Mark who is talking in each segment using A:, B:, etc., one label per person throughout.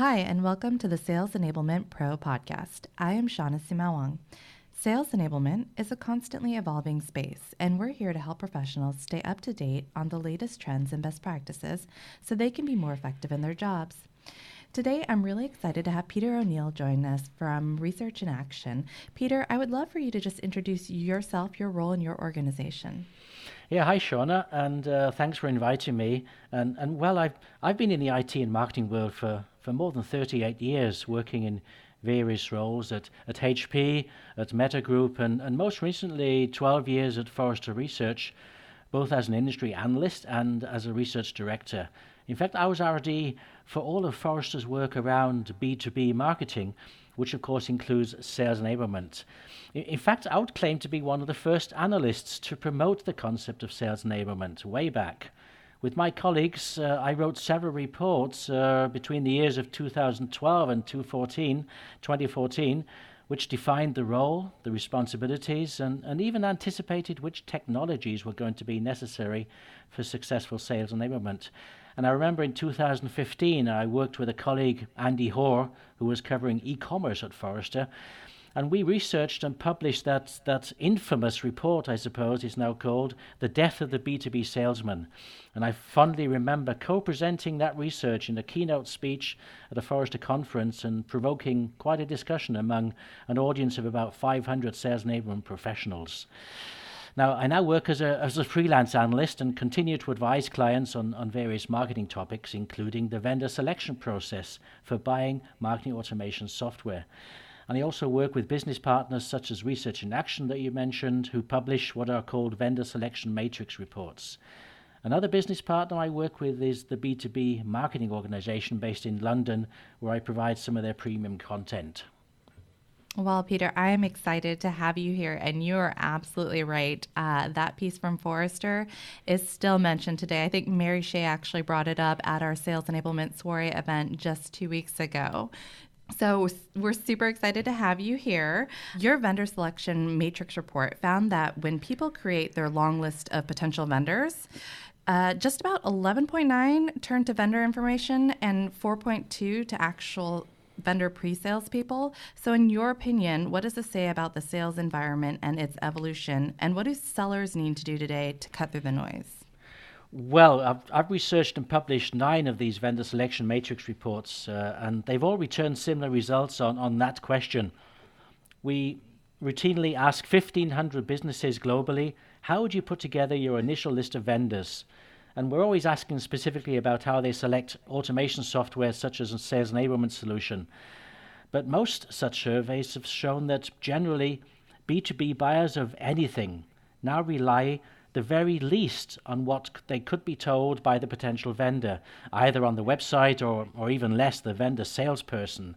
A: Hi, and welcome to the Sales Enablement Pro podcast. I am Shawna Sumaoang. Sales enablement is a constantly evolving space, and we're here to help professionals stay up to date on the latest trends and best practices so they can be more effective in their jobs. Today, I'm really excited to have Peter O'Neill join us from Research in Action. Peter, I would love for you to just introduce yourself, your role, and your organization.
B: Yeah, hi Shawna, and uh, thanks for inviting me. And and well, I've I've been in the IT and marketing world for for more than 38 years, working in various roles at, at HP, at Meta Group, and, and most recently 12 years at Forrester Research, both as an industry analyst and as a research director. In fact, I was RD for all of Forrester's work around B2B marketing, which of course includes sales enablement. In fact, I would claim to be one of the first analysts to promote the concept of sales enablement way back. With my colleagues, uh, I wrote several reports uh, between the years of 2012 and 2014, 2014 which defined the role, the responsibilities, and, and even anticipated which technologies were going to be necessary for successful sales enablement. And I remember in 2015, I worked with a colleague, Andy Hoar, who was covering e commerce at Forrester. And we researched and published that, that infamous report, I suppose is now called The Death of the B2B Salesman. And I fondly remember co presenting that research in a keynote speech at a Forrester conference and provoking quite a discussion among an audience of about 500 sales enablement professionals. Now, I now work as a, as a freelance analyst and continue to advise clients on, on various marketing topics, including the vendor selection process for buying marketing automation software. And I also work with business partners such as Research in Action that you mentioned, who publish what are called vendor selection matrix reports. Another business partner I work with is the B2B marketing organization based in London, where I provide some of their premium content.
A: Well, Peter, I am excited to have you here, and you are absolutely right. Uh, that piece from Forrester is still mentioned today. I think Mary Shea actually brought it up at our Sales Enablement Soiree event just two weeks ago. So, we're super excited to have you here. Your vendor selection matrix report found that when people create their long list of potential vendors, uh, just about 11.9 turn to vendor information and 4.2 to actual vendor pre sales people. So, in your opinion, what does this say about the sales environment and its evolution? And what do sellers need to do today to cut through the noise?
B: Well, I've, I've, researched and published nine of these vendor selection matrix reports, uh, and they've all returned similar results on, on that question. We routinely ask 1,500 businesses globally, how would you put together your initial list of vendors? And we're always asking specifically about how they select automation software such as a sales enablement solution. But most such surveys have shown that generally B2B buyers of anything now rely the very least on what they could be told by the potential vendor, either on the website or, or even less the vendor salesperson.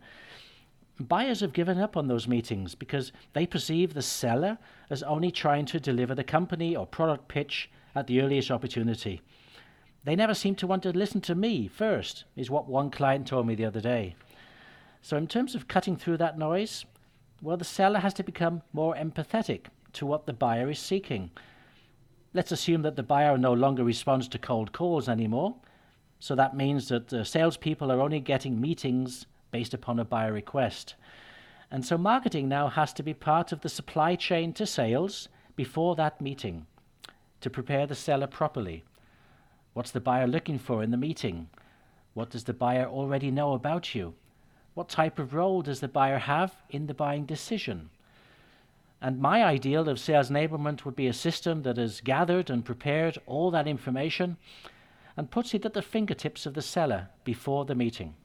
B: Buyers have given up on those meetings because they perceive the seller as only trying to deliver the company or product pitch at the earliest opportunity. They never seem to want to listen to me first, is what one client told me the other day. So, in terms of cutting through that noise, well, the seller has to become more empathetic to what the buyer is seeking Let's assume that the buyer no longer responds to cold calls anymore. So that means that uh, salespeople are only getting meetings based upon a buyer request. And so marketing now has to be part of the supply chain to sales before that meeting to prepare the seller properly. What's the buyer looking for in the meeting? What does the buyer already know about you? What type of role does the buyer have in the buying decision? And my ideal of sales enablement would be a system that has gathered and prepared all that information and puts it at the fingertips of the seller before the meeting.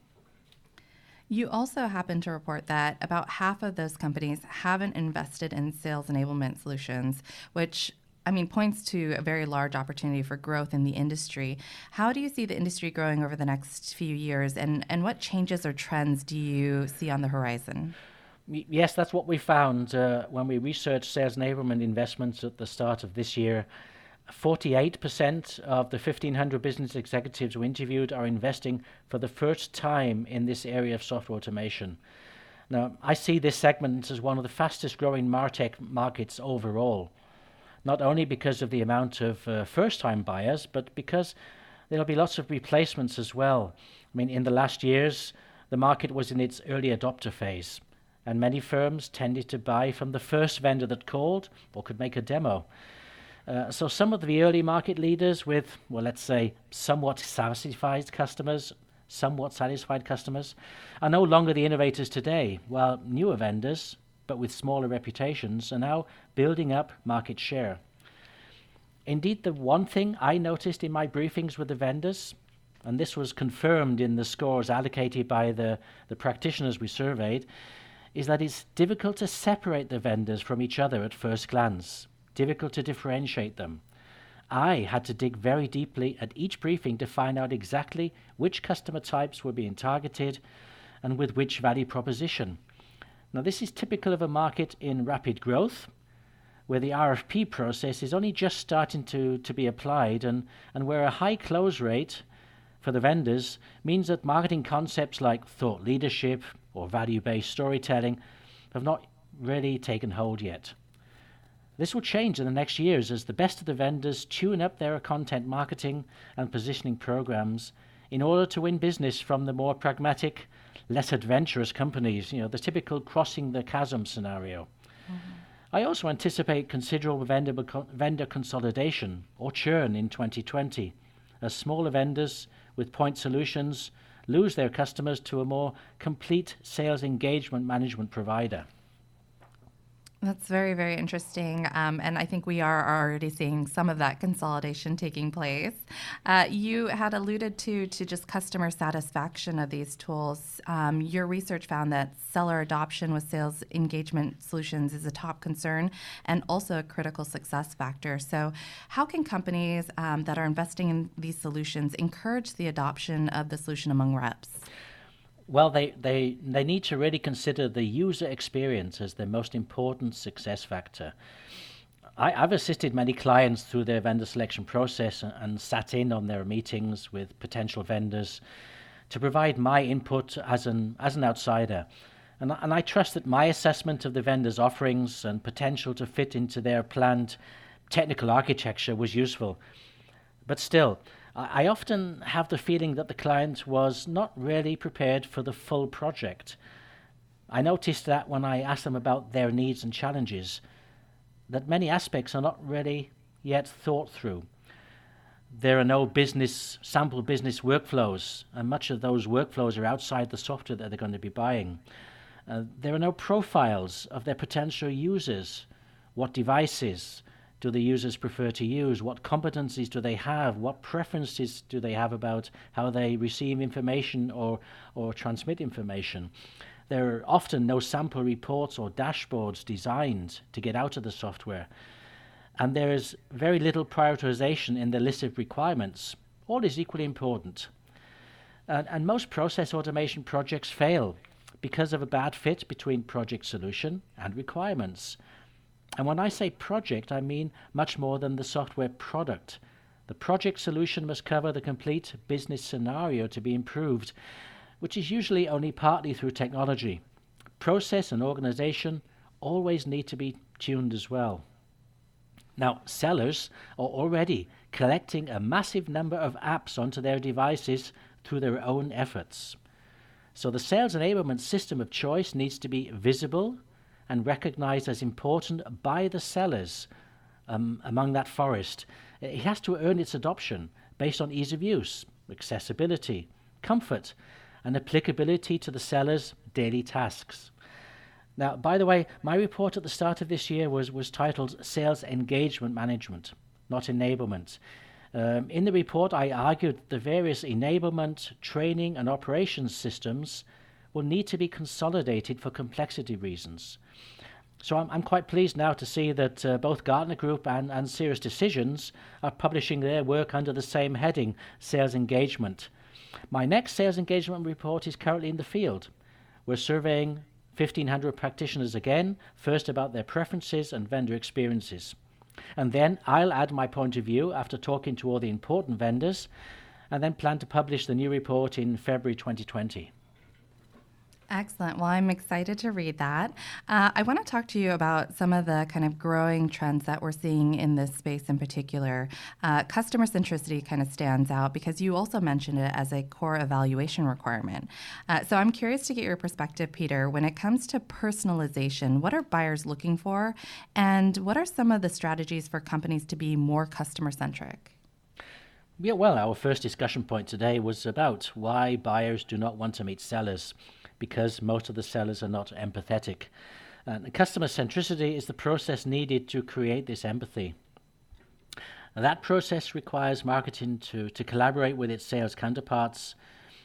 A: You also happen to report that about half of those companies haven't invested in sales enablement solutions, which I mean, points to a very large opportunity for growth in the industry. How do you see the industry growing over the next few years, and, and what changes or trends do you see on the horizon?
B: yes, that's what we found uh, when we researched sales enablement investments at the start of this year. 48% of the 1,500 business executives we interviewed are investing for the first time in this area of software automation. Now, I see this segment as one of the fastest growing MarTech markets overall, not only because of the amount of uh, first time buyers, but because there'll be lots of replacements as well. I mean, in the last years, the market was in its early adopter phase, and many firms tended to buy from the first vendor that called or could make a demo. Uh, so some of the early market leaders with, well, let's say, somewhat satisfied customers, somewhat satisfied customers, are no longer the innovators today, while newer vendors, but with smaller reputations, are now building up market share. Indeed, the one thing I noticed in my briefings with the vendors, and this was confirmed in the scores allocated by the, the practitioners we surveyed, is that it's difficult to separate the vendors from each other at first glance difficult to differentiate them. I had to dig very deeply at each briefing to find out exactly which customer types were being targeted and with which value proposition. Now, this is typical of a market in rapid growth, where the RFP process is only just starting to, to be applied, and, and where a high close rate for the vendors means that marketing concepts like thought leadership or value based storytelling have not really taken hold yet. This will change in the next years as the best of the vendors tune up their content marketing and positioning programs in order to win business from the more pragmatic, less adventurous companies, you know, the typical crossing the chasm scenario. Mm-hmm. I also anticipate considerable vendor, vendor consolidation or churn in 2020 as smaller vendors with point solutions lose their customers to a more complete sales engagement management provider.
A: That's very, very interesting. Um, and I think we are already seeing some of that consolidation taking place. Uh, you had alluded to, to just customer satisfaction of these tools. Um, your research found that seller adoption with sales engagement solutions is a top concern and also a critical success factor. So, how can companies um, that are investing in these solutions encourage the adoption of the solution among reps?
B: Well, they, they, they need to really consider the user experience as the most important success factor. I, have assisted many clients through their vendor selection process and, and, sat in on their meetings with potential vendors to provide my input as an, as an outsider. And, and I trust that my assessment of the vendor's offerings and potential to fit into their planned technical architecture was useful. But still, I often have the feeling that the client was not really prepared for the full project. I noticed that when I asked them about their needs and challenges, that many aspects are not really yet thought through. There are no business sample business workflows, and much of those workflows are outside the software that they're going to be buying. Uh, there are no profiles of their potential users, what devices, do the users prefer to use? What competencies do they have? What preferences do they have about how they receive information or, or transmit information? There are often no sample reports or dashboards designed to get out of the software. And there is very little prioritization in the list of requirements. All is equally important. And, and most process automation projects fail because of a bad fit between project solution and requirements. And when I say project, I mean much more than the software product. The project solution must cover the complete business scenario to be improved, which is usually only partly through technology. Process and organization always need to be tuned as well. Now, sellers are already collecting a massive number of apps onto their devices through their own efforts. So the sales enablement system of choice needs to be visible and recognized as important by the sellers um, among that forest. It has to earn its adoption based on ease of use, accessibility, comfort, and applicability to the seller's daily tasks. Now, by the way, my report at the start of this year was, was titled Sales Engagement Management, not Enablement. Um, in the report, I argued the various enablement, training, and operations systems will need to be consolidated for complexity reasons. So I'm, I'm quite pleased now to see that uh, both Gartner Group and, and SiriusDecisions are publishing their work under the same heading, Sales Engagement. My next sales engagement report is currently in the field. We're surveying 1,500 practitioners again, first about their preferences and vendor experiences. And then I'll add my point of view after talking to all the important vendors, and then plan to publish the new report in February 2020.
A: Excellent. Well, I'm excited to read that. Uh, I want to talk to you about some of the kind of growing trends that we're seeing in this space in particular. Uh, customer centricity kind of stands out because you also mentioned it as a core evaluation requirement. Uh, so I'm curious to get your perspective, Peter. When it comes to personalization, what are buyers looking for, and what are some of the strategies for companies to be more customer centric?
B: Yeah, well, our first discussion point today was about why buyers do not want to meet sellers because most of the sellers are not empathetic. And customer centricity is the process needed to create this empathy. And that process requires marketing to, to collaborate with its sales counterparts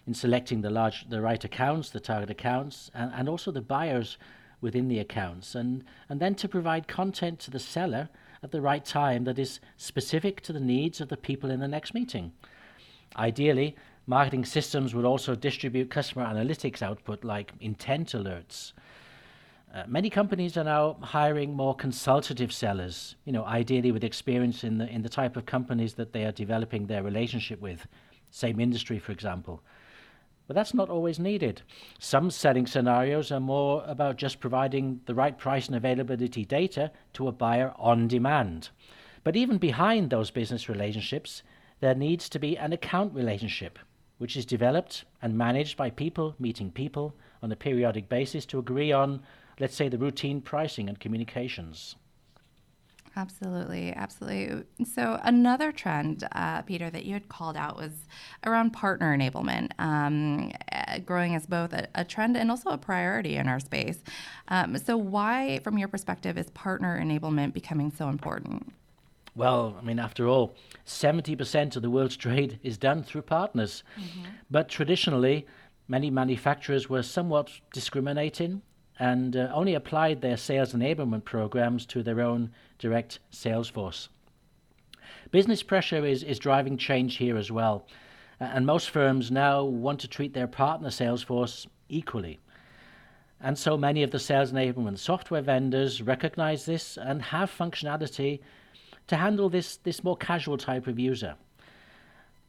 B: in selecting the large the right accounts, the target accounts, and, and also the buyers within the accounts, and, and then to provide content to the seller at the right time that is specific to the needs of the people in the next meeting. Ideally, Marketing systems would also distribute customer analytics output like intent alerts. Uh, many companies are now hiring more consultative sellers, you know, ideally with experience in the in the type of companies that they are developing their relationship with, same industry, for example. But that's not always needed. Some selling scenarios are more about just providing the right price and availability data to a buyer on demand. But even behind those business relationships, there needs to be an account relationship which is developed and managed by people meeting people on a periodic basis to agree on, let's say, the routine pricing and communications.
A: Absolutely, absolutely. So, another trend, uh, Peter, that you had called out was around partner enablement, um, uh, growing as both a, a, trend and also a priority in our space. Um, so, why, from your perspective, is partner enablement becoming so important?
B: Well, I mean, after all, 70% of the world's trade is done through partners. Mm-hmm. But traditionally, many manufacturers were somewhat discriminating and uh, only applied their sales enablement programs to their own direct sales force. Business pressure is, is driving change here as well, uh, and most firms now want to treat their partner sales force equally. And so many of the sales enablement software vendors recognize this and have functionality to handle this, this more casual type of user.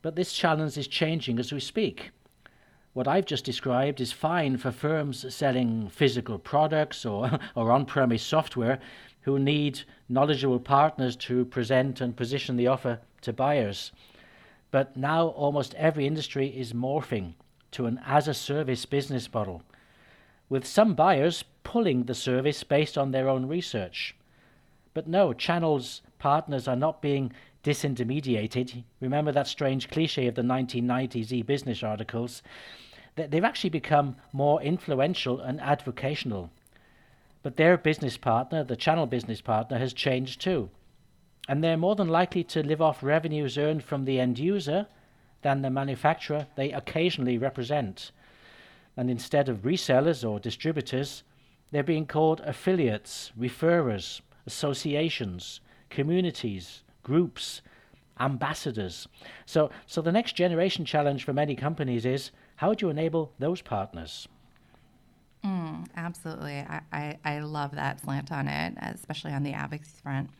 B: But this challenge is changing as we speak. What I've just described is fine for firms selling physical products or, or on premise software who need knowledgeable partners to present and position the offer to buyers. But now almost every industry is morphing to an as a service business model, with some buyers pulling the service based on their own research. But no, channels partners are not being disintermediated. Remember that strange cliche of the 1990s e business articles? They've actually become more influential and advocational. But their business partner, the channel business partner, has changed too. And they're more than likely to live off revenues earned from the end user than the manufacturer they occasionally represent. And instead of resellers or distributors, they're being called affiliates, referrers, associations, communities, groups, ambassadors. So, so the next generation challenge for many companies is how do you enable those partners?
A: Mm, absolutely. I, I, I, love that slant on it, especially on the advocacy front.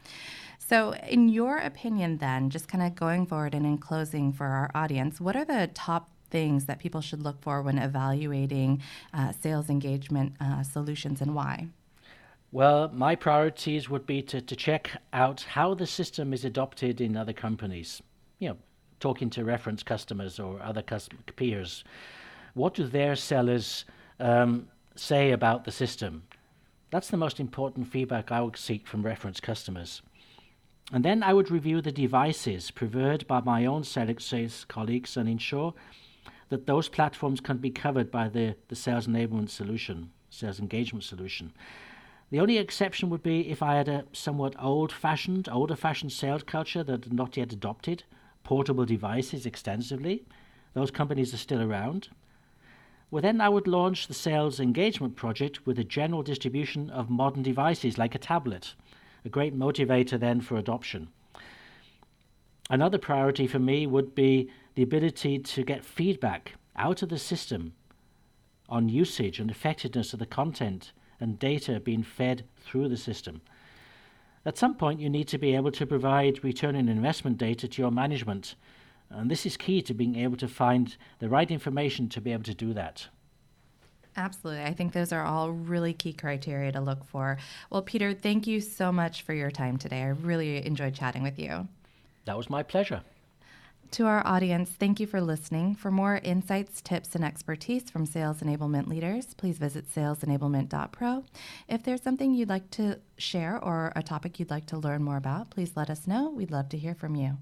A: So, in your opinion, then, just kind of going forward and in closing for our audience, what are the top things that people should look for when evaluating uh, sales engagement uh, solutions and why?
B: Well, my priorities would be to, to check out how the system is adopted in other companies. You know, talking to reference customers or other custom- peers. What do their sellers um, say about the system? That's the most important feedback I would seek from reference customers. And then I would review the devices preferred by my own sales colleagues and ensure that those platforms can be covered by the, the sales enablement solution, sales engagement solution. The only exception would be if I had a somewhat old fashioned, older fashioned sales culture that had not yet adopted portable devices extensively. Those companies are still around. Well, then I would launch the sales engagement project with a general distribution of modern devices like a tablet, a great motivator then for adoption. Another priority for me would be the ability to get feedback out of the system on usage and effectiveness of the content and data being fed through the system. At some point, you need to be able to provide return on investment data to your management, and this is key to being able to find the right information to be able to do that.
A: Absolutely. I think those are all really key criteria to look for. Well, Peter, thank you so much for your time today. I really enjoyed chatting with you.
B: That was my pleasure.
A: To our audience, thank you for listening. For more insights, tips, and expertise from sales enablement leaders, please visit salesenablement.pro. If there's something you'd like to share or a topic you'd like to learn more about, please let us know. We'd love to hear from you.